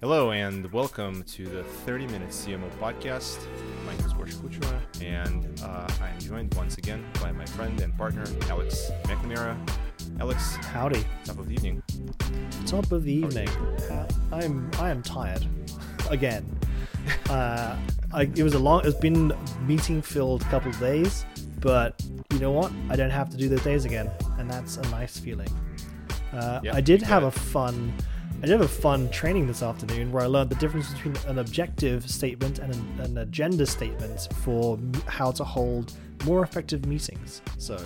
Hello and welcome to the 30 Minute CMO podcast. My name is Gosha Khuchua, and uh, I am joined once again by my friend and partner, Alex McNamara. Alex, Howdy. top of the evening. Top of the evening. Uh, I'm I am tired again. Uh, I, it was a long. It's been meeting filled couple of days, but you know what? I don't have to do those days again, and that's a nice feeling. Uh, Yeah, I did have a fun. I did have a fun training this afternoon where I learned the difference between an objective statement and an, an agenda statement for m- how to hold more effective meetings. So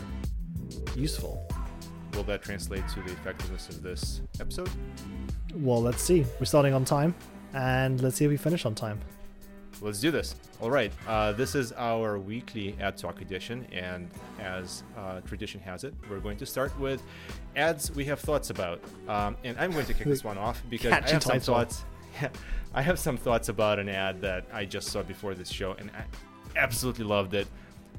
useful. Will that translate to the effectiveness of this episode? Well, let's see. We're starting on time, and let's see if we finish on time. Let's do this. All right. Uh, this is our weekly ad talk edition, and as uh, tradition has it, we're going to start with ads we have thoughts about. Um, and I'm going to kick this one off because I have some title. thoughts. Yeah, I have some thoughts about an ad that I just saw before this show, and I absolutely loved it.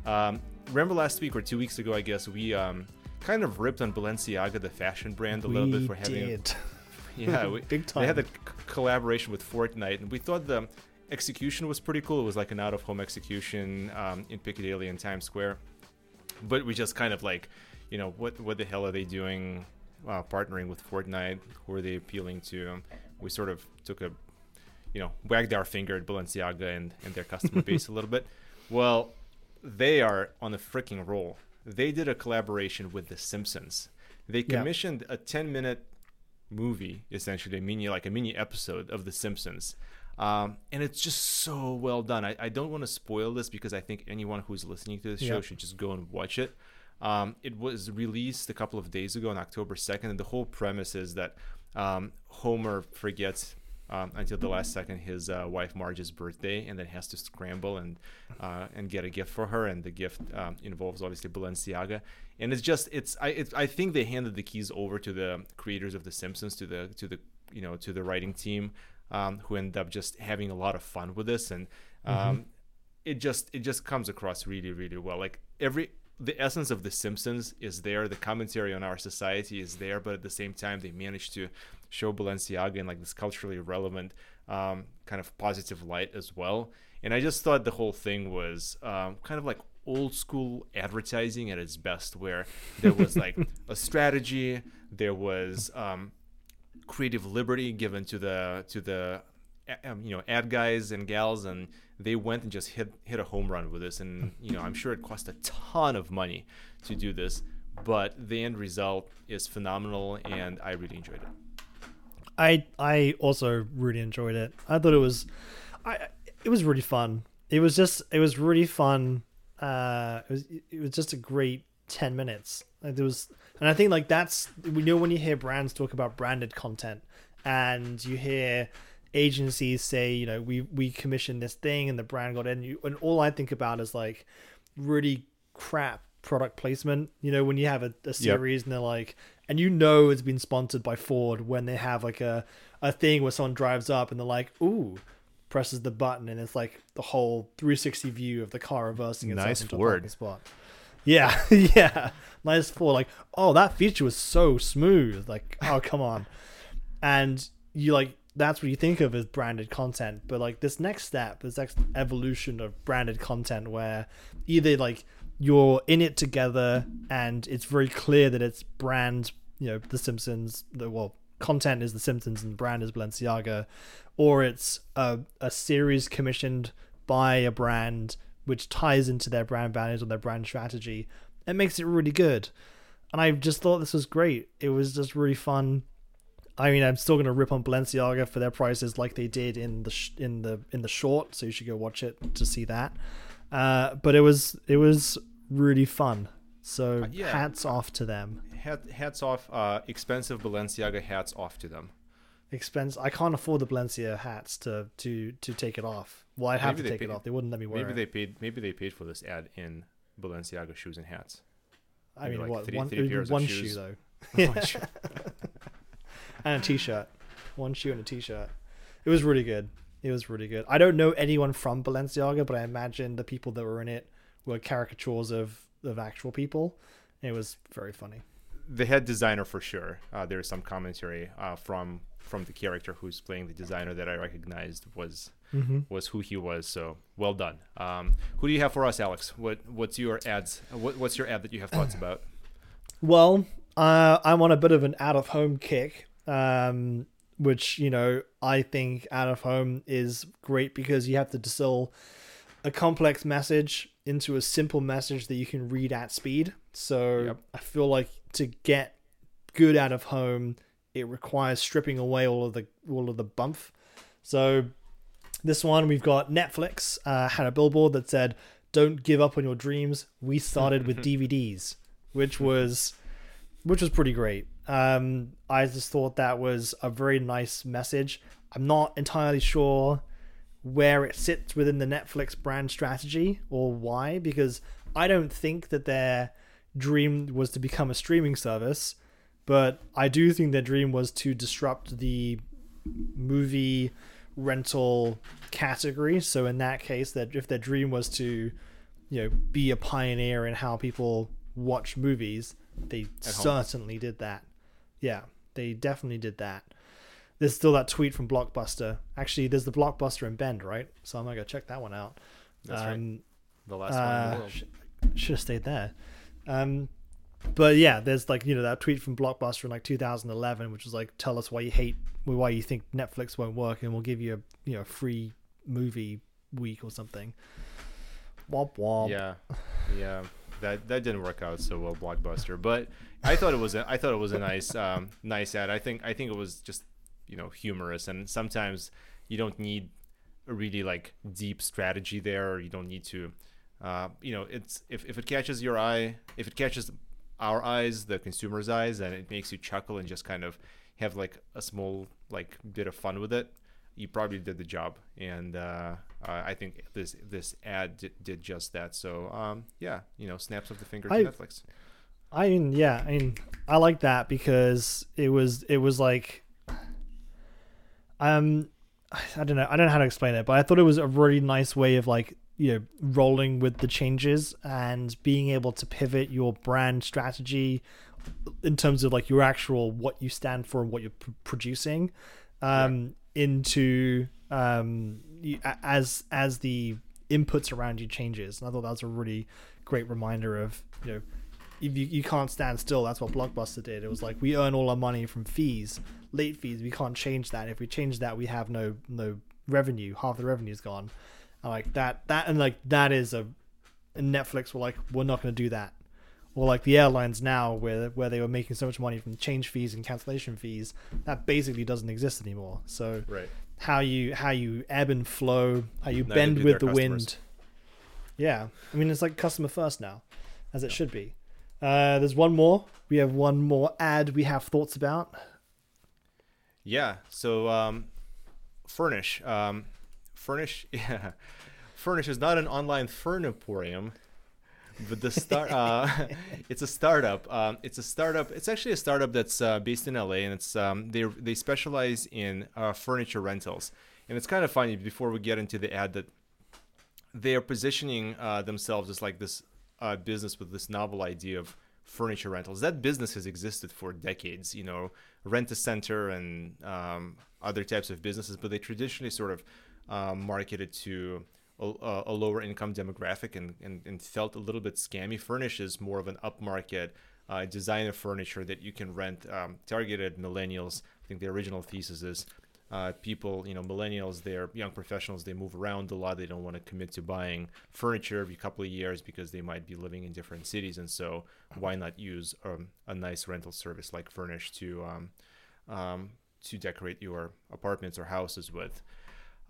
Um, remember last week or two weeks ago, I guess we um, kind of ripped on Balenciaga, the fashion brand, a little bit for having did. yeah, we, Big They had the c- collaboration with Fortnite, and we thought the execution was pretty cool. It was like an out-of-home execution um, in Piccadilly and Times Square, but we just kind of like, you know, what what the hell are they doing? Uh, partnering with Fortnite, who are they appealing to? We sort of took a, you know, wagged our finger at Balenciaga and, and their customer base a little bit. Well, they are on a freaking roll. They did a collaboration with The Simpsons. They Yeah. commissioned a 10 minute movie, essentially a mini, like a mini episode of The Simpsons. Um, and it's just so well done. I, I don't want to spoil this because I think anyone who's listening to this show should just go and watch it. Um, it was released a couple of days ago on October 2nd, and the whole premise is that um, Homer forgets um, until the last second his uh, wife Marge's birthday, and then has to scramble and uh, and get a gift for her, and the gift um, involves obviously Balenciaga, and it's just it's I it, I think they handed the keys over to the creators of The Simpsons to the to the you know to the writing team, um, who end up just having a lot of fun with this, and um, it just it just comes across really really well. Like every the essence of the Simpsons is there, the commentary on our society is there, but at the same time they managed to show Balenciaga in like this culturally relevant um, kind of positive light as well. And I just thought the whole thing was um, kind of like old school advertising at its best, where there was like a strategy, there was um, creative liberty given to the to the um, you know ad guys and gals and they went and just hit hit a home run with this and you know i'm sure it cost a ton of money to do this but the end result is phenomenal and i really enjoyed it I I also really enjoyed it. I thought it was, I it was really fun. It was just it was really fun. Uh, it was it was just a great ten minutes. Like there was, and I think like that's we know when you hear brands talk about branded content, and you hear agencies say you know we we commissioned this thing and the brand got in. You and all I think about is like really crap product placement. You know, when you have a, a series and they're like, and you know it's been sponsored by Ford when they have like a, a thing where someone drives up and they're like, ooh, presses the button and it's like the whole 360 view of the car reversing itself Nice into a parking spot. Yeah, yeah. Nice Ford. Like, oh, that feature was so smooth. Like, oh, come on. And you like, that's what you think of as branded content. But like this next step, this next evolution of branded content where either like you're in it together and it's very clear that it's brand, you know, The Simpsons, the well, content is The Simpsons and brand is Balenciaga, or it's a, a series commissioned by a brand which ties into their brand values or their brand strategy. It makes it really good. And I just thought this was great. It was just really fun. I mean, I'm still gonna rip on Balenciaga for their prices, like they did in the sh- in the in the short. So you should go watch it to see that. Uh, but it was it was really fun. So Uh, yeah. hats off to them. Hat, hats off uh, expensive balenciaga hats off to them Expense. I can't afford the Balenciaga hats to to to take it off. Well, I'd have Maybe to take it off. They wouldn't let me wear maybe it. they paid maybe they paid for this ad in balenciaga shoes and hats I maybe mean, like what three- one three it would of one shoes. shoe though. And a t-shirt, one shoe and a t-shirt. It was really good. It was really good. I don't know anyone from Balenciaga, but I imagine the people that were in it were caricatures of of actual people. It was very funny. the head designer for sure. Uh, there is some commentary uh, from from the character who's playing the designer that I recognized was Mm-hmm. was who he was. So well done. Um, who do you have for us, Alex? What what's your ads? What, what's your ad that you have thoughts about? Well, uh, I'm on a bit of an out of home kick, um, which you know I think out of home is great because you have to distill a complex message into a simple message that you can read at speed. So Yep. I feel like to get good out of home, it requires stripping away all of the all of the bump. So this one we've got Netflix uh, had a billboard that said, "Don't give up on your dreams. We started with DVDs," which was which was pretty great. Um, I just thought that was a very nice message. I'm not entirely sure where it sits within the Netflix brand strategy or why, because I don't think that their dream was to become a streaming service, but I do think their dream was to disrupt the movie rental category. So in that case, that if their dream was to, you know, be a pioneer in how people watch movies, they certainly did that. Yeah, they definitely did that. There's still that tweet from Blockbuster. Actually, there's the Blockbuster in Bend, right? So I'm gonna go check that one out. That's right. um, The last one in the uh, world. sh- should have stayed there. Um, but yeah, there's like you know that tweet from Blockbuster in like 2011, which was like, "Tell us why you hate, why you think Netflix won't work, and we'll give you a you know free movie week or something." Womp womp. Yeah, yeah. That that didn't work out so well, Blockbuster. But I thought it was a, I thought it was a nice um, nice ad. I think I think it was just you know humorous, and sometimes you don't need a really like deep strategy there. You don't need to, uh, you know, it's if if it catches your eye, if it catches our eyes, the consumer's eyes, and it makes you chuckle and just kind of have like a small like bit of fun with it. You probably did the job and uh, i think this this ad did, did just that. So um, yeah you know snaps of the finger to I- netflix. I mean, yeah, I mean, I like that because it was it was like, um, I don't know, I don't know how to explain it, but I thought it was a really nice way of like you know rolling with the changes and being able to pivot your brand strategy in terms of like your actual what you stand for and what you're pr- producing um into um as as the inputs around you changes. And i thought that was a really great reminder of you know if you, you can't stand still that's what blockbuster did. It was like we earn all our money from fees late fees. We can't change that. If we change that we have no no revenue. Half the revenue's gone like that that and like that is a and netflix were like we're not going to do that. Or like the airlines now where where they were making so much money from change fees and cancellation fees that basically doesn't exist anymore. So right. how you how you ebb and flow how you Now bend with the their wind. Yeah. I mean it's like customer first now as it should be. Uh there's one more. We have one more ad we have thoughts about. Yeah. So um, Fernish um, Fernish yeah Fernish is not an online furniporium but the start uh, it's a startup um, it's a startup it's actually a startup that's uh, based in la and it's um, they they specialize in uh, furniture rentals and it's kind of funny before we get into the ad that they are positioning uh, themselves as like this uh, business with this novel idea of furniture rentals. That business has existed for decades. You know, rent a center and um, other types of businesses, but they traditionally sort of um, marketed to a, a lower income demographic and, and, and felt a little bit scammy. Fernish is more of an upmarket uh, designer furniture that you can rent, um, targeted millennials. I think the original thesis is uh, people, you know, millennials, they're young professionals, they move around a lot. They don't want to commit to buying furniture every couple of years because they might be living in different cities. And so, why not use um, a nice rental service like Fernish to um, um, to decorate your apartments or houses with?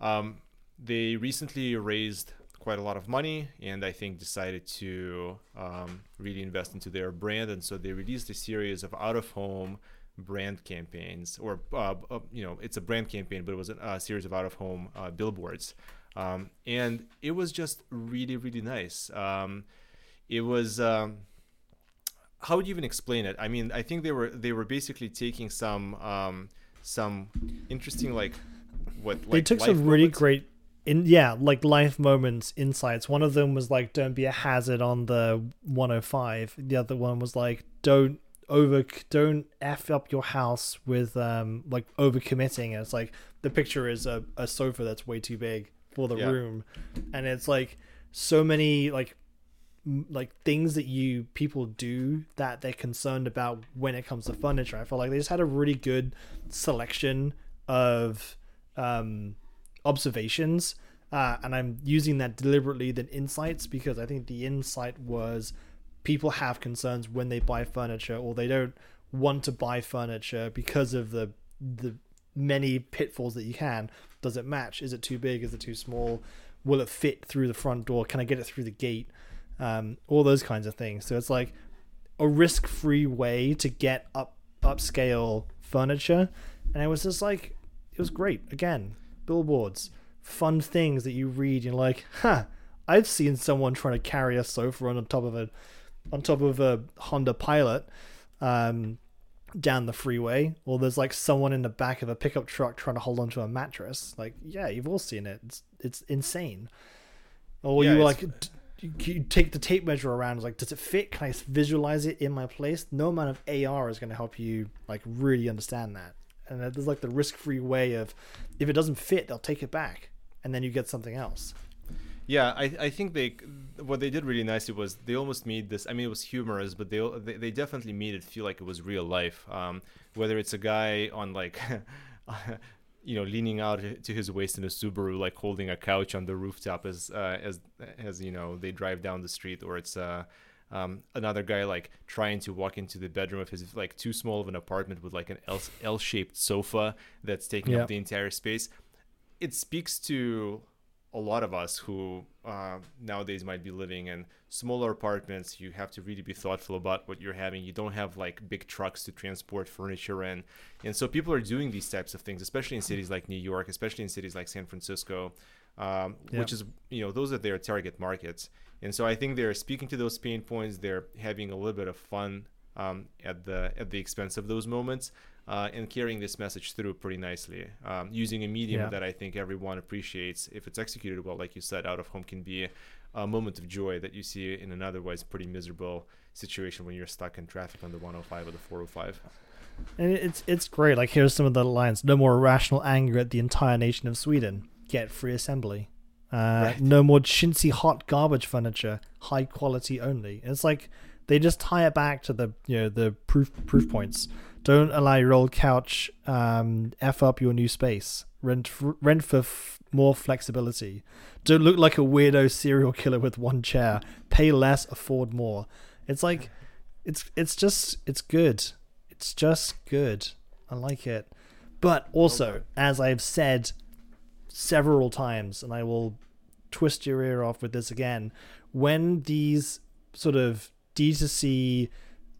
Um, they recently raised quite a lot of money and I think decided to um, really invest into their brand. And so they released a series of out of home brand campaigns, or uh, uh, you know, it's a brand campaign, but it was a series of out of home uh, billboards. Um, and it was just really, really nice. Um, it was. Um, how would you even explain it? I mean, I think they were they were basically taking some um, some interesting like what like they took some really moments. great in yeah like life moments insights one of them was like don't be a hazard on the 105 the other one was like don't over don't f up your house with um like overcommitting. And it's like the picture is a, a sofa that's way too big for the Yeah. room, and it's like so many like like things that you people do that they're concerned about when it comes to furniture. I feel like they just had a really good selection of um, observations, uh, and I'm using that deliberately than insights because I think the insight was people have concerns when they buy furniture or they don't want to buy furniture because of the the many pitfalls that you can. Does it match? Is it too big? Is it too small? Will it fit through the front door? Can I get it through the gate? Um, all those kinds of things. So it's like a risk-free way to get up upscale furniture, and it was just like it was great. Again, billboards, fun things that you read. You're like, huh. I've seen someone trying to carry a sofa on top of a on top of a Honda Pilot um, down the freeway, or there's like someone in the back of a pickup truck trying to hold onto a mattress. Like, yeah, you've all seen it. It's it's insane. Or Yeah, you like you take the tape measure around. Like, does it fit? Can I visualize it in my place? No amount of AR is going to help you like really understand that. And there's like the risk-free way of if it doesn't fit, they'll take it back, and then you get something else. Yeah, I, I think they what they did really nicely was they almost made this. I mean, it was humorous, but they they, they definitely made it feel like it was real life. Um, whether it's a guy on like, you know, leaning out to his waist in a Subaru, like holding a couch on the rooftop as uh, as as you know they drive down the street, or it's uh, um, another guy like trying to walk into the bedroom of his like too small of an apartment with like an L shaped sofa that's taking Yeah. up the entire space. It speaks to a lot of us who uh, nowadays might be living in smaller apartments you have to really be thoughtful about what you're having you don't have like big trucks to transport furniture in and so people are doing these types of things especially in cities like new york especially in cities like san francisco um, Yeah. which is you know those are their target markets and so i think they're speaking to those pain points they're having a little bit of fun um, at the at the expense of those moments uh, and carrying this message through pretty nicely um, using a medium Yeah. that I think everyone appreciates if it's executed well. Like you said, out of home can be a moment of joy that you see in an otherwise pretty miserable situation when you're stuck in traffic on the 105 or the 405. And it's it's great. Like here's some of the lines: No more irrational anger at the entire nation of Sweden. Get free assembly. Uh, Right. No more chintzy hot garbage furniture. High quality only. And it's like they just tie it back to the you know the proof proof points. Don't allow your old couch um, f up your new space. Rent f- rent for f- more flexibility. Don't look like a weirdo serial killer with one chair. Pay less, afford more. It's like it's it's just it's good. It's just good. I like it. But also, as I've said several times, and I will twist your ear off with this again, when these sort of D2C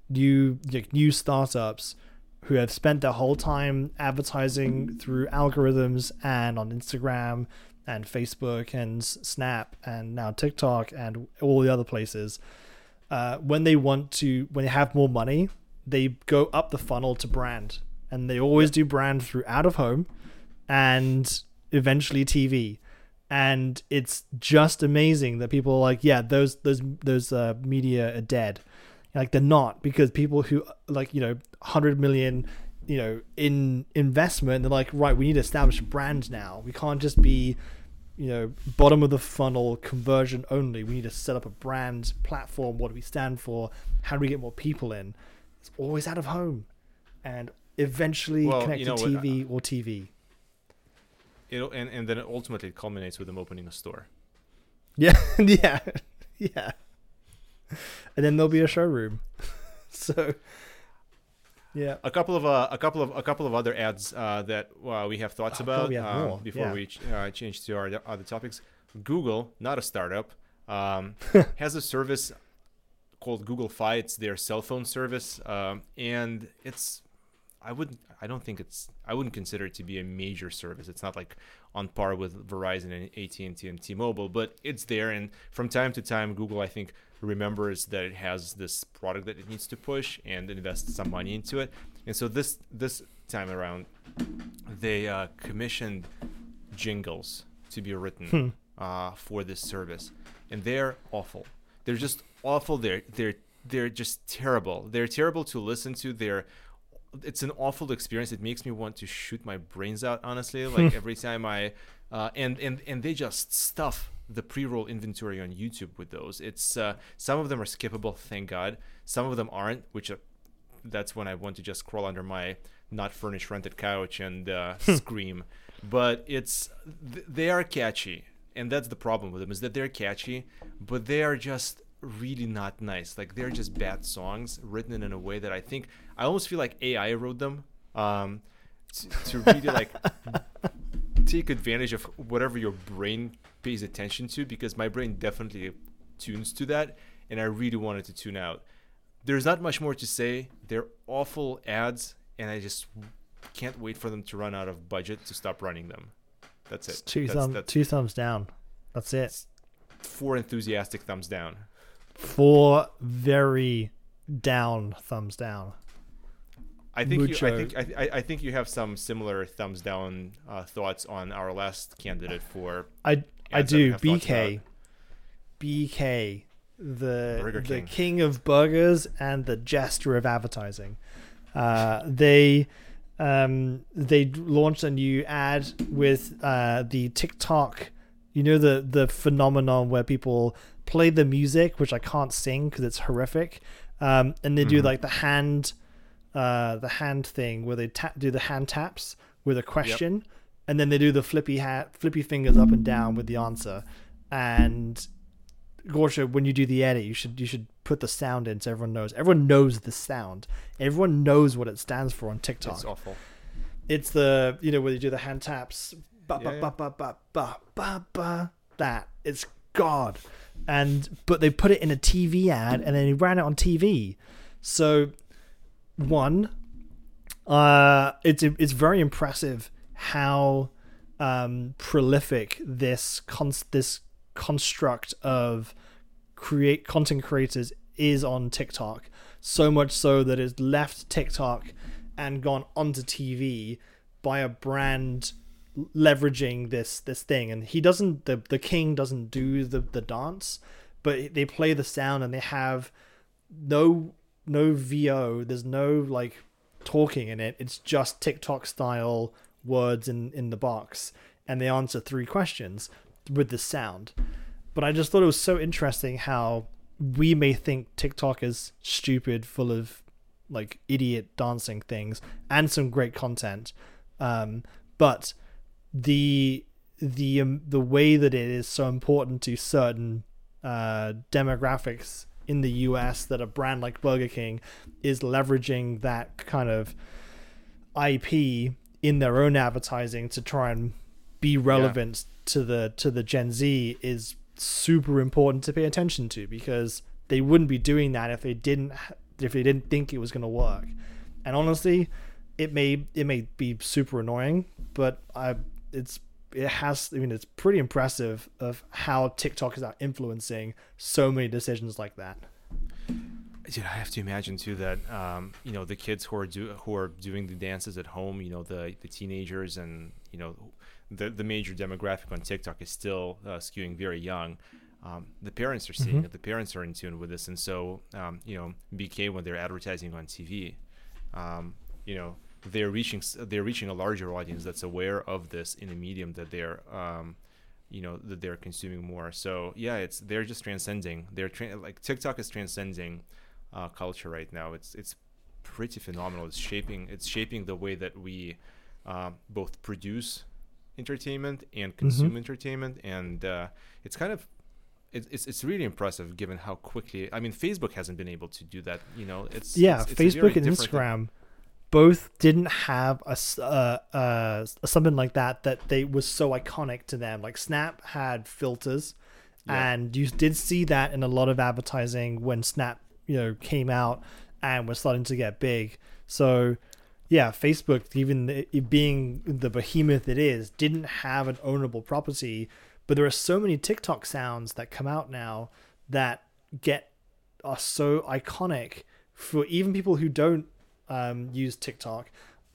new like, new startups who have spent their whole time advertising through algorithms and on Instagram and Facebook and Snap and now TikTok and all the other places, uh, when they want to, when they have more money, they go up the funnel to brand, and they always do brand through out of home, and eventually TV, and it's just amazing that people are like, yeah, those those those uh, media are dead, like they're not because people who like you know hundred million, you know, in investment, they're like, right, we need to establish a brand now. We can't just be you know, bottom of the funnel conversion only. We need to set up a brand platform. What do we stand for? How do we get more people in? It's always out of home, and eventually Well, connect you know what, TV or TV. It'll, and, and then ultimately it culminates with them opening a store. Yeah, yeah, yeah. And then there'll be a showroom. so, yeah. A couple of uh, a couple of a couple of other ads uh, that uh, we have thoughts Oh, about have um, before Yeah. we ch- uh, change to our other topics. Google, not a startup, um, has a service called Google Fi. It's their cell phone service, um, and it's I wouldn't. I don't think it's I wouldn't consider it to be a major service. It's not like on par with Verizon and AT and T and T-Mobile, but it's there. And from time to time, Google I think remembers that it has this product that it needs to push and invests some money into it. And so this this time around, they uh, commissioned jingles to be written uh, for this service, and they're awful. They're just awful. They're they're they're just terrible. They're terrible to listen to. They're it's an awful experience. It makes me want to shoot my brains out. Honestly, like every time I uh, and and and they just stuff the pre-roll inventory on YouTube with those. It's uh, some of them are skippable, thank God. Some of them aren't, which are, that's when I want to just crawl under my not furnished rented couch and uh, scream. But it's th- they are catchy, and that's the problem with them is that they're catchy, but they are just really not nice. Like they're just bad songs written in a way that I think I almost feel like AI wrote them um, to, to really like take advantage of whatever your brain pays attention to because my brain definitely tunes to that and I really wanted to tune out. There's not much more to say. They're awful ads and I just can't wait for them to run out of budget to stop running them. That's It's it. two that's, thumb, that's two thumbs down. That's it. four enthusiastic thumbs down. Four very down thumbs down. I think you, I think I, I- I think you have some similar thumbs down uh, thoughts on our last candidate for I I do. BK, BK, the Burger the King. king of burgers and the jester of advertising. Uh, they um, they launched a new ad with uh, the TikTok. You know the the phenomenon where people play the music, which I can't sing because it's horrific, um, and they do Mhm. like the hand, uh, the hand thing where they ta- do the hand taps with a question, and then they do the flippy hat, flippy fingers up and down with the answer. And Gosha, when you do the edit, you should you should put the sound in so everyone knows. Everyone knows the sound. Everyone knows what it stands for on TikTok. it's awful. It's the you know where you do the hand taps, ba ba ba ba ba ba ba ba. That it's God, and but they put it in a TV ad and then he ran it on TV. So one, uh, it's it's very impressive how um, prolific this cons- this construct of create content creators is on TikTok. So much so that it's left TikTok and gone onto TV by a brand leveraging this this thing. And he doesn't the the king doesn't do the the dance, but they play the sound and they have no no VO. There's no like talking in it. It's just TikTok style words in in the box, and they answer three questions with the sound. But I just thought it was so interesting how we may think TikTok is stupid, full of like idiot dancing things and some great content, um, but the the um, the way that it is so important to certain uh, demographics in the US that a brand like Burger King is leveraging that kind of IP in their own advertising to try and be relevant to the to the Gen Z is super important to pay attention to because they wouldn't be doing that if they didn't if they didn't think it was going to work. And honestly, it may it may be super annoying, but I it's it has I mean it's pretty impressive of how TikTok is out influencing so many decisions like that. Dude, I have to imagine too that um, you know the kids who are do who are doing the dances at home, you know the the teenagers and you know the the major demographic on TikTok is still uh, skewing very young. Um, the parents are seeing Mhm. it. The parents are in tune with this, and so um, you know BK when they're advertising on TV, um, you know they're reaching they're reaching a larger audience that's aware of this in a medium that they're um, you know that they're consuming more. So yeah, it's they're just transcending. They're tra- like TikTok is transcending uh, culture right now. It's it's pretty phenomenal. It's shaping it's shaping the way that we um, both produce entertainment and consume entertainment, and uh, it's kind of it's it's really impressive given how quickly. I mean, Facebook hasn't been able to do that. You know, it's yeah, it's- it's Facebook and Instagram. thing. Both didn't have a, uh, uh, something like that that they was so iconic to them. Like Snap had filters, Yeah. and you did see that in a lot of advertising when Snap you know came out and was starting to get big. So yeah, Facebook, even it being the behemoth it is, didn't have an ownable property. But there are so many TikTok sounds that come out now that get are so iconic for even people who don't um, use TikTok.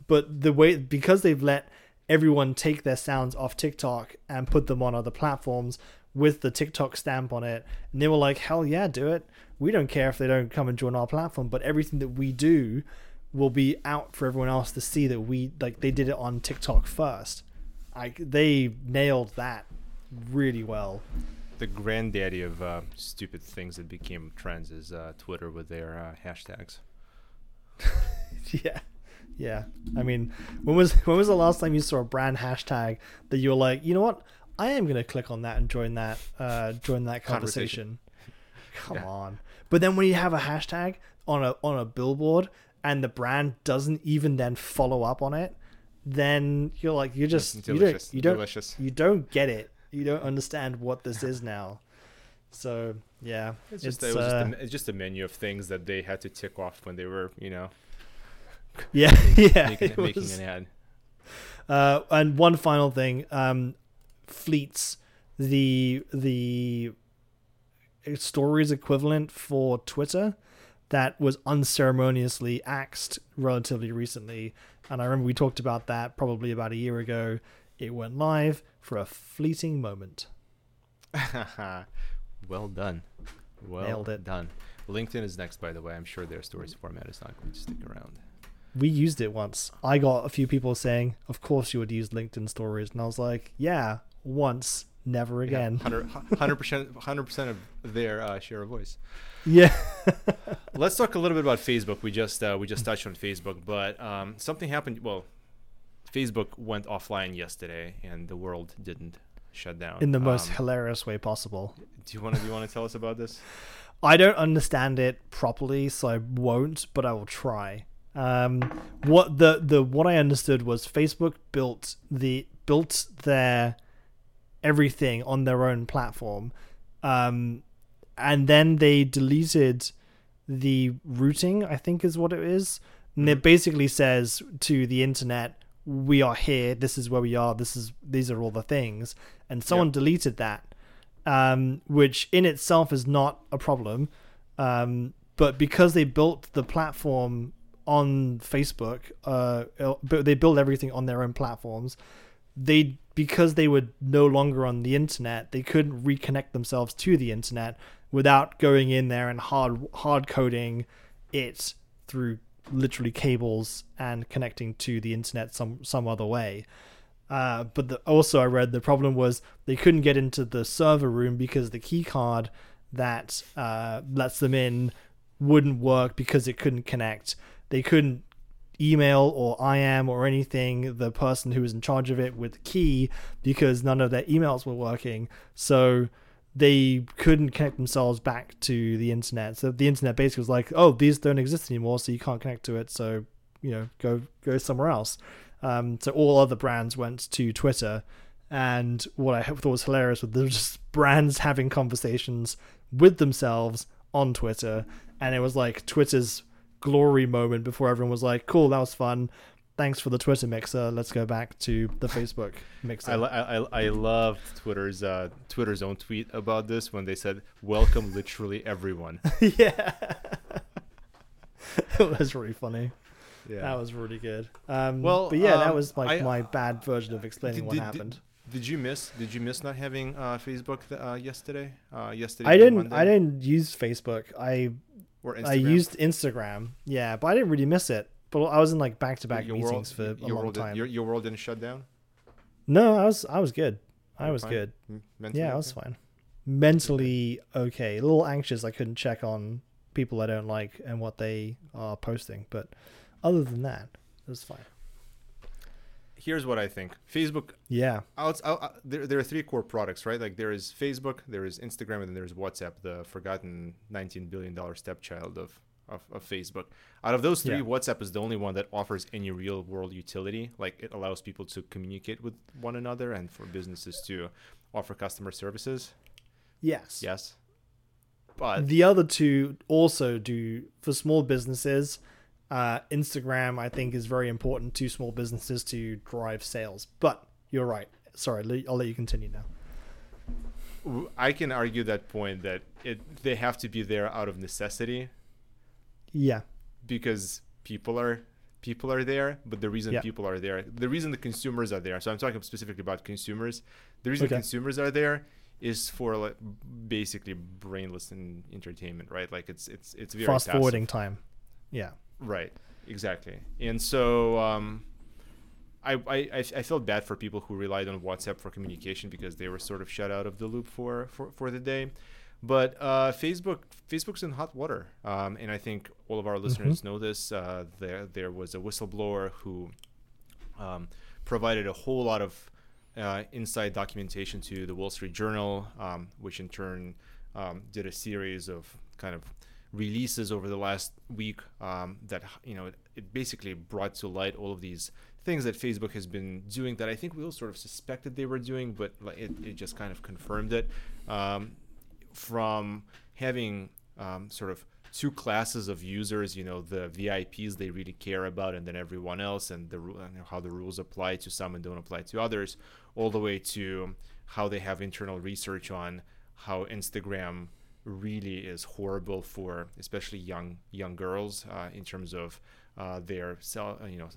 But the way because they've let everyone take their sounds off TikTok and put them on other platforms, with the TikTok stamp on it, and they were like, "Hell yeah, do it! We don't care if they don't come and join our platform, but everything that we do will be out for everyone else to see that we like they did it on TikTok first. Like they nailed that really well. The granddaddy of uh, stupid things that became trends is uh, Twitter with their uh, hashtags. yeah. Yeah. I mean, when was when was the last time you saw a brand hashtag that you were like, you know what? I am gonna click on that and join that uh join that conversation. Come Yeah. on. But then when you have a hashtag on a on a billboard and the brand doesn't even then follow up on it, then you're like you're just you don't you don't delicious. you don't get it. You don't understand what this is now. So yeah, It's just, it's, it was just, uh, a, it's just a menu of things that they had to tick off when they were, you know, yeah, yeah. making, making was- an ad. Uh, and one final thing, um, Fleets, the the stories equivalent for Twitter, that was unceremoniously axed relatively recently, and I remember we talked about that probably about a year ago. It went live for a fleeting moment. well done. Well Nailed it. done. LinkedIn is next, by the way. I'm sure their stories format is not going to stick around. We used it once. I got a few people saying, "Of course you would use LinkedIn stories," and I was like, "Yeah, once, never again." Hundred percent, hundred percent of their uh, share of voice. Yeah. Let's talk a little bit about Facebook. We just uh, we just touched on Facebook, but um, something happened. Well, Facebook went offline yesterday, and the world didn't shut down. in the most Um, hilarious way possible. do you want to do you want to tell us about this? I don't understand it properly, so I won't, but I will try. Um, what the the what I understood was Facebook built the built their everything on their own platform, um, and then they deleted the routing. I think is what it is, and it basically says to the internet, "We are here. This is where we are. This is these are all the things." And someone deleted that um, which in itself is not a problem. Um, but because they built the platform on Facebook, uh, but they built everything on their own platforms. They because they were no longer on the internet, they couldn't reconnect themselves to the internet without going in there and hard hard coding it through literally cables and connecting to the internet some some other way. Uh, but the, also, I read the problem was they couldn't get into the server room because the key card that uh, lets them in wouldn't work because it couldn't connect. They couldn't email or IM or anything the person who was in charge of it with the key because none of their emails were working. So they couldn't connect themselves back to the internet. So the internet basically was like, "Oh, these don't exist anymore, so you can't connect to it. So you know, go go somewhere else." Um, so all other brands went to Twitter, and what I thought was hilarious was just brands having conversations with themselves on Twitter, and it was like Twitter's glory moment before everyone was like, "Cool, that was fun. Thanks for the Twitter mixer. Let's go back to the Facebook mixer." I, I, I- I loved Twitter's uh, Twitter's own tweet about this when they said, "Welcome, literally everyone." yeah, it was really funny. Yeah. That was really good. Um, Well, but yeah, that um, was like I- my bad version of explaining Did- what did- happened. Did you miss? Did you miss not having uh, Facebook th- uh, yesterday? Uh, yesterday. I didn't. Monday? I didn't use Facebook. I Or Instagram? I used Instagram. Yeah, but I didn't really miss it. But I was in like back to back meetings world, for a your long world did- time. your, your world didn't shut down. No, I was I was good. I You're was fine? good. Mentally Yeah, I was okay? fine. Mentally okay. A little anxious. I couldn't check on people I don't like and what they are posting, but other than that, it was fine. Here's what I think. Facebook. Yeah. Out, out, out- there, there are three core products, right? Like there is Facebook, there is Instagram, and then there's WhatsApp, the forgotten 19 billion dollar stepchild of, of of Facebook. Out of those three, Yeah. WhatsApp is the only one that offers any real world utility. Like it allows people to communicate with one another and for businesses to offer customer services. Yes. Yes. But the other two also do for small businesses. Uh, Instagram, I think, is very important to small businesses to drive sales. But you're right. Sorry, I'll let you continue now. I can argue that point that it they have to be there out of necessity Yeah. because people are people are there but the reason Yeah. people are there the reason the consumers are there so i'm talking specifically about consumers the reason Okay. consumers are there is for like basically brainless and entertainment, right? Like it's it's it's very Fast passive. forwarding time. Yeah. Right. Exactly. And so um, I, I I I felt bad for people who relied on WhatsApp for communication because they were sort of shut out of the loop for for, for the day. But uh, Facebook Facebook's in hot water, um, and I think all of our listeners know this. Uh, there there was a whistleblower who um, provided a whole lot of uh, inside documentation to the Wall Street Journal, um, which in turn um, did a series of kind of releases over the last week um, that you know it, it, basically brought to light all of these things that Facebook has been doing that I think we all sort of suspected they were doing, but it, it just kind of confirmed it. Um, from having um, sort of two classes of users, you know, the VIPs they really care about, and then everyone else, and the how the rules apply to some and don't apply to others, all the way to how they have internal research on how Instagram really is horrible for especially young young girls uh, in terms of uh, their self, you know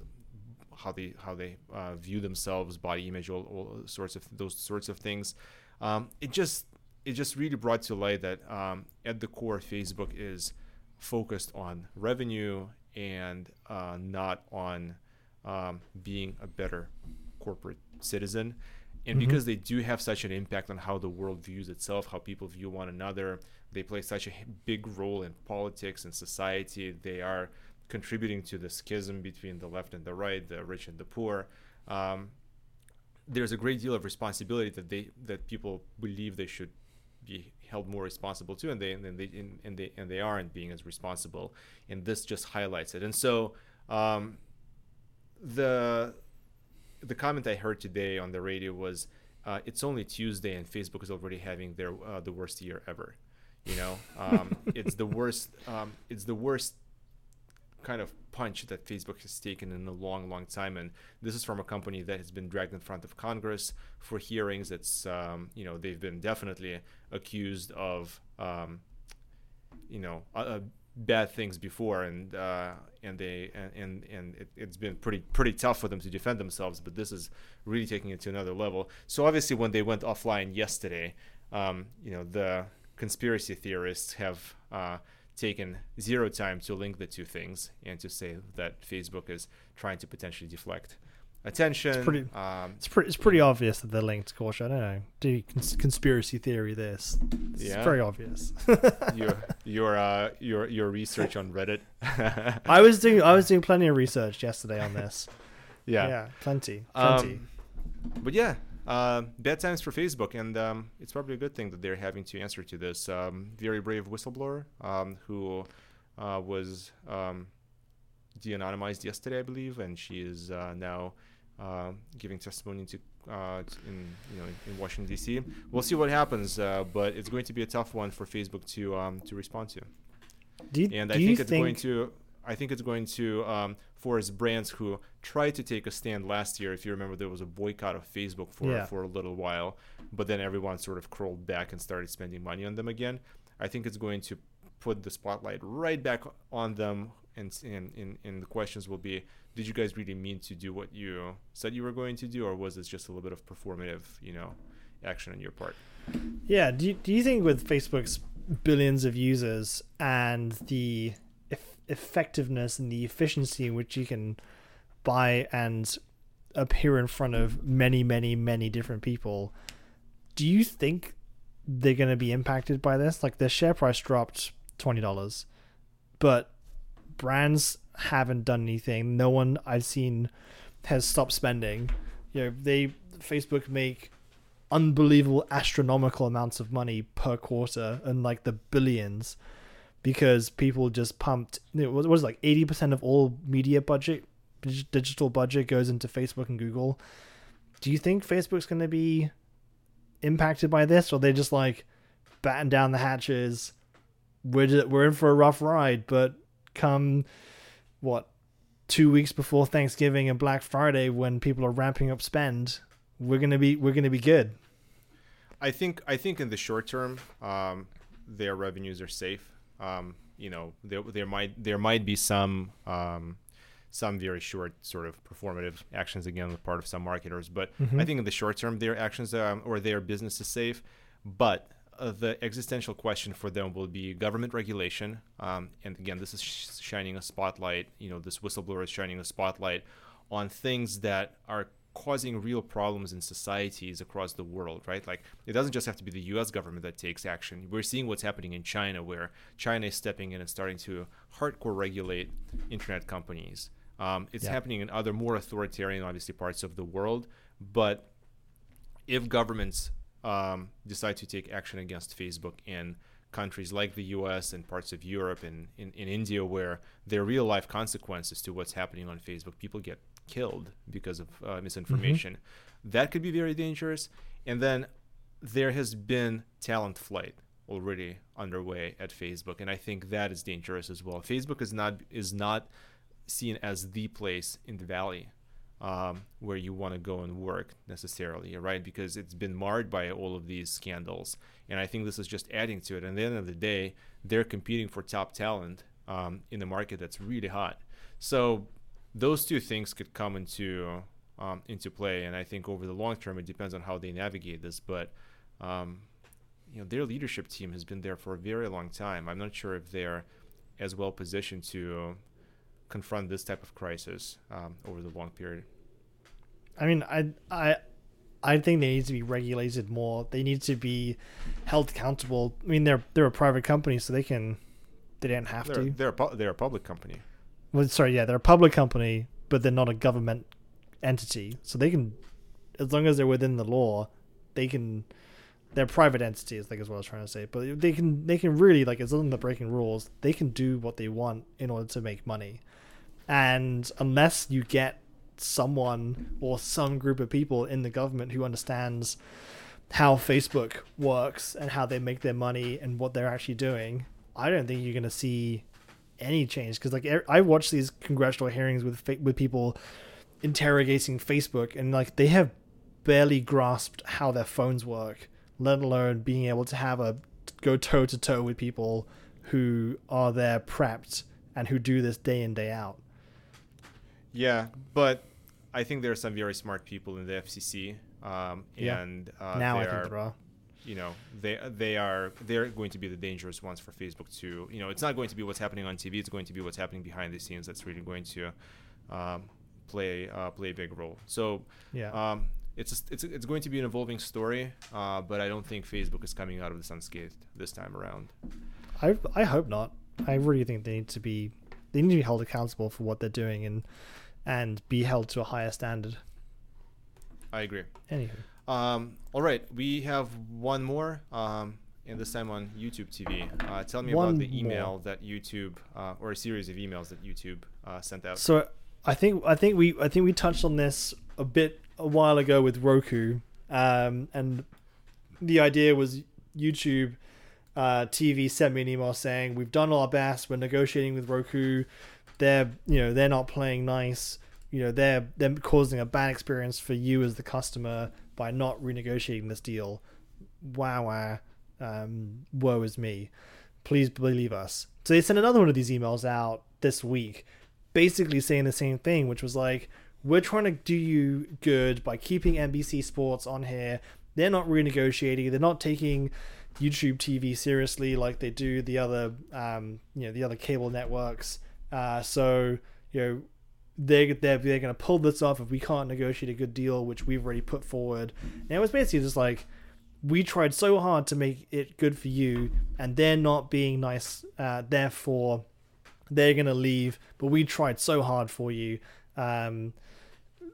how they how they uh, view themselves, body image, all, all, sorts of those sorts of things. Um, it just it just really brought to light that um, at the core, Facebook is focused on revenue and uh, not on um, being a better corporate citizen. And mm-hmm. because they do have such an impact on how the world views itself, how people view one another, they play such a big role in politics and society. They are contributing to the schism between the left and the right, the rich and the poor. Um, there's a great deal of responsibility that they that people believe they should be held more responsible to, and they and they and they and they aren't being as responsible, and this just highlights it. And so um, the the comment I heard today on the radio was, uh, "It's only Tuesday, and Facebook is already having their uh, the worst year ever." You know, um, it's the worst. Um, it's the worst kind of punch that Facebook has taken in a long, long time. And this is from a company that has been dragged in front of Congress for hearings. It's, um, you know, they've been definitely accused of, um, you know, uh, bad things before, and uh, and they and, and it, has been pretty pretty tough for them to defend themselves. But this is really taking it to another level. So obviously, when they went offline yesterday, um, you know, the conspiracy theorists have. Uh, taken zero time to link the two things and to say that Facebook is trying to potentially deflect attention. It's pretty, um, it's pretty, it's pretty obvious that they're linked. Course, I don't know. Do cons- conspiracy theory this? It's yeah. very obvious. your your uh, your your research on Reddit. I was doing I was doing plenty of research yesterday on this. Yeah, yeah, plenty, plenty. Um, but yeah, uh, bad times for Facebook, and um, it's probably a good thing that they're having to answer to this. Um, very brave whistleblower um, who uh, was um, de-anonymized yesterday, I believe, and she is uh, now uh, giving testimony to uh, in you know in Washington D.C. We'll see what happens, uh, but it's going to be a tough one for Facebook to um, to respond to. Do You, and I think it's think... going to I think it's going to um, force brands who tried to take a stand last year. If you remember, there was a boycott of Facebook for yeah. for a little while, but then everyone sort of crawled back and started spending money on them again. I think it's going to put the spotlight right back on them, and and, and, and the questions will be: Did you guys really mean to do what you said you were going to do, or was this just a little bit of performative, you know, action on your part? Yeah. Do you, do you think with Facebook's billions of users and the effectiveness and the efficiency in which you can buy and appear in front of many, many, many different people, do you think they're going to be impacted by this? Like their share price dropped twenty dollars, but brands haven't done anything. No one I've seen has stopped spending. You know, they Facebook make unbelievable astronomical amounts of money per quarter and like the billions because people just pumped. It was, was like eighty percent of all media budget, digital budget goes into Facebook and Google. Do you think Facebook's going to be impacted by this, or they just like batten down the hatches? We're just, we're in for a rough ride, but come what two weeks before Thanksgiving and Black Friday, when people are ramping up spend, we're gonna be we're gonna be good. I think I think in the short term, um, their revenues are safe. Um, you know, there there might there might be some um, some very short sort of performative actions again on the part of some marketers, but mm-hmm. I think in the short term, their actions um, or their business is safe. but uh, the existential question for them will be government regulation. Um, and again, this is sh- shining a spotlight. You know, this whistleblower is shining a spotlight on things that are causing real problems in societies across the world, right? Like it doesn't just have to be the US government that takes action. We're seeing what's happening in China where China is stepping in and starting to hardcore regulate internet companies. Um, it's yeah. happening in other more authoritarian, obviously, parts of the world. But if governments um, decide to take action against Facebook in countries like the US and parts of Europe and in, in India, where there are real life consequences to what's happening on Facebook, people get killed because of uh, misinformation. Mm-hmm. That could be very dangerous. And then there has been talent flight already underway at Facebook, and I think that is dangerous as well. Facebook is not is not seen as the place in the valley um, where you want to go and work necessarily, right? Because it's been marred by all of these scandals, and I think this is just adding to it. And at the end of the day, they're competing for top talent um, in the market that's really hot. So those two things could come into um, into play, and I think over the long term, it depends on how they navigate this, but. Um, you know their leadership team has been there for a very long time. I'm not sure if they're as well positioned to confront this type of crisis um, over the long period? I mean, I I I think they need to be regulated more. They need to be held accountable. I mean, they're they're a private company, so they can they don't have they're, to. They're a they're a public company. Well, sorry, yeah, they're a public company, but they're not a government entity, so they can, as long as they're within the law, they can. They're private entities, like is what I was trying to say. But they can they can really like as long as they're breaking rules, they can do what they want in order to make money. And unless you get someone or some group of people in the government who understands how Facebook works and how they make their money and what they're actually doing, I don't think you're going to see any change because like I watch these congressional hearings with with people interrogating Facebook and like they have barely grasped how their phones work, let alone being able to have a go toe to toe with people who are there prepped and who do this day in day out. Yeah, but I think there are some very smart people in the FCC, um, and uh, now I think are, there are. You know, they they are they're going to be the dangerous ones for Facebook to. You know, it's not going to be what's happening on TV. It's going to be what's happening behind the scenes. That's really going to um, play uh, play a big role. So yeah. Um, it's a, it's a, it's going to be an evolving story, uh, but I don't think Facebook is coming out of this unscathed this time around. I I hope not. I really think they need to be they need to be held accountable for what they're doing and and be held to a higher standard. I agree. Anywho. Um, all right, we have one more, um, and this time on YouTube TV. Uh, tell me one about the email more. that YouTube, uh, or a series of emails that YouTube uh, sent out. So, I think I think we I think we touched on this a bit a while ago with Roku, um, and the idea was YouTube uh, TV sent me an email saying we've done our best. We're negotiating with Roku they're you know they're not playing nice you know they're they're causing a bad experience for you as the customer by not renegotiating this deal. Wow wow um, woe is me. Please believe us. So they sent another one of these emails out this week basically saying the same thing which was like we're trying to do you good by keeping nbc sports on here. They're not renegotiating. They're not taking youtube tv seriously like they do the other um, you know the other cable networks. Uh, so you know they they're, they're going to pull this off if we can't negotiate a good deal, which we've already put forward. And it was basically just like we tried so hard to make it good for you, and they're not being nice. Uh, therefore, they're going to leave. But we tried so hard for you. Um,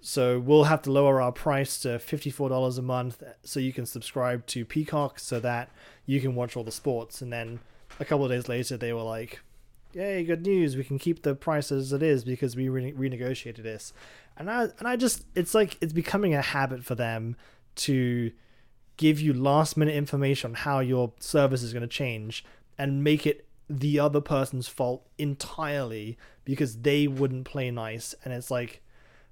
so we'll have to lower our price to $54 a month so you can subscribe to Peacock so that you can watch all the sports. And then a couple of days later, they were like, yay, good news. We can keep the price as it is because we re- renegotiated this. And I and I just it's like it's becoming a habit for them to give you last minute information on how your service is going to change and make it the other person's fault entirely because they wouldn't play nice and it's like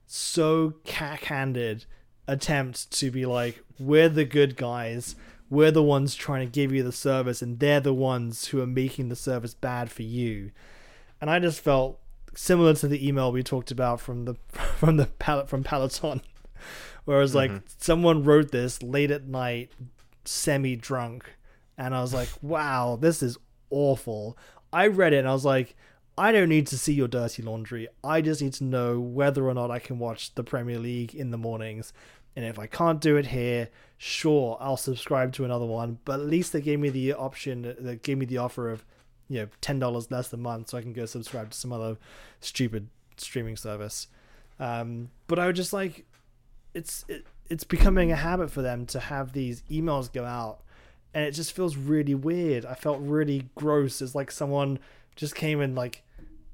so cack-handed attempt to be like we're the good guys we're the ones trying to give you the service and they're the ones who are making the service bad for you and i just felt similar to the email we talked about from the from the palette from peloton whereas like mm-hmm. someone wrote this late at night semi drunk, and I was like, "Wow, this is awful." I read it and I was like, "I don't need to see your dirty laundry. I just need to know whether or not I can watch the Premier League in the mornings." And if I can't do it here, sure, I'll subscribe to another one. But at least they gave me the option, they gave me the offer of, you know, ten dollars less a month, so I can go subscribe to some other stupid streaming service. Um, but I was just like, it's it, it's becoming a habit for them to have these emails go out, and it just feels really weird. I felt really gross. It's like someone just came and like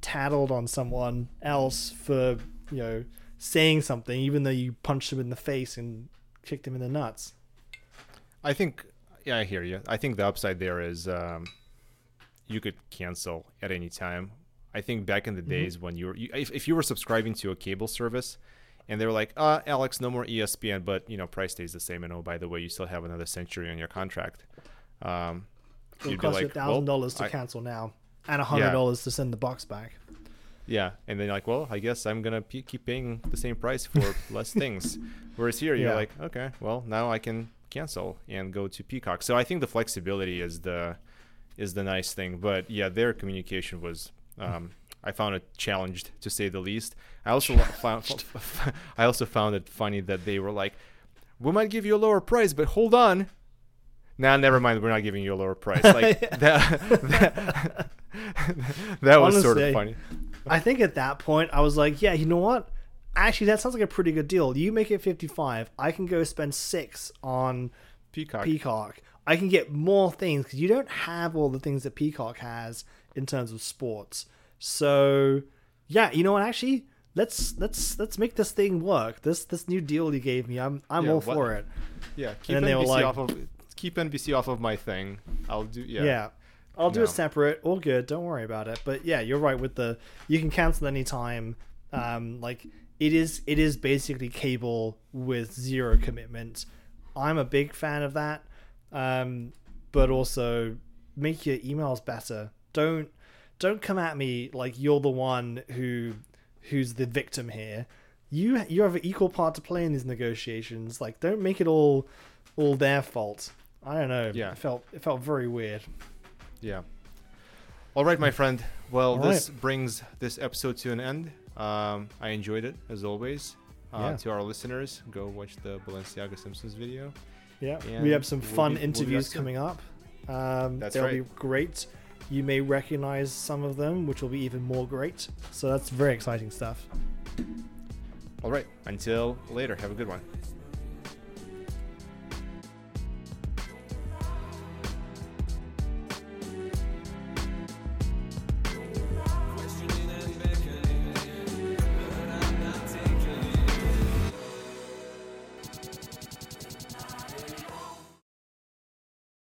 tattled on someone else for you know saying something, even though you punched him in the face and kicked him in the nuts. I think, yeah, I hear you. I think the upside there is um, you could cancel at any time. I think back in the days when you were, you, if, if you were subscribing to a cable service and they were like, uh, Alex, no more ESPN, but, you know, price stays the same. And oh, by the way, you still have another century on your contract. Um, It'll you'd be cost you like, thousand well, dollars to I- cancel now, and a hundred dollars to send the box back. Yeah, and then you're like, well, I guess I'm gonna p- keep paying the same price for less things. Whereas here, you're Yeah. like, okay, well, now I can cancel and go to Peacock. So I think the flexibility is the is the nice thing. But yeah, their communication was. Um, I found it challenged to say the least. I also found I also found it funny that they were like, "We might give you a lower price, but hold on." Nah, never mind. We're not giving you a lower price. Like that. That, that was sort of funny. I think at that point I was like, yeah, you know what? Actually, that sounds like a pretty good deal. You make it 55. I can go spend six on Peacock. Peacock. I can get more things because you don't have all the things that Peacock has in terms of sports. So, yeah, you know what? Actually, let's let's let's make this thing work. This this new deal you gave me, I'm I'm Yeah, all what- for it. Yeah, keep then they were NBC like- off of keep NBC off of my thing. I'll do yeah. Yeah. I'll do No. it separate. All good. Don't worry about it. But yeah, you're right with the you can cancel anytime. Um, like it is it is basically cable with zero commitment. I'm a big fan of that. Um, but also make your emails better. Don't don't come at me like you're the one who who's the victim here. You you have an equal part to play in these negotiations. Like don't make it all all their fault. I don't know. Yeah. It felt it felt very weird. Yeah. All right, my friend. Well, All this brings this episode to an end. Um, I enjoyed it as always. Uh, Yeah. To our listeners, go watch the Balenciaga Simpsons video. Yeah, And we have some we'll fun we'll be interviews soon. coming up. Um, That's they'll right. be great. You may recognize some of them, which will be even more great. So that's very exciting stuff. All right. Until later. Have a good one.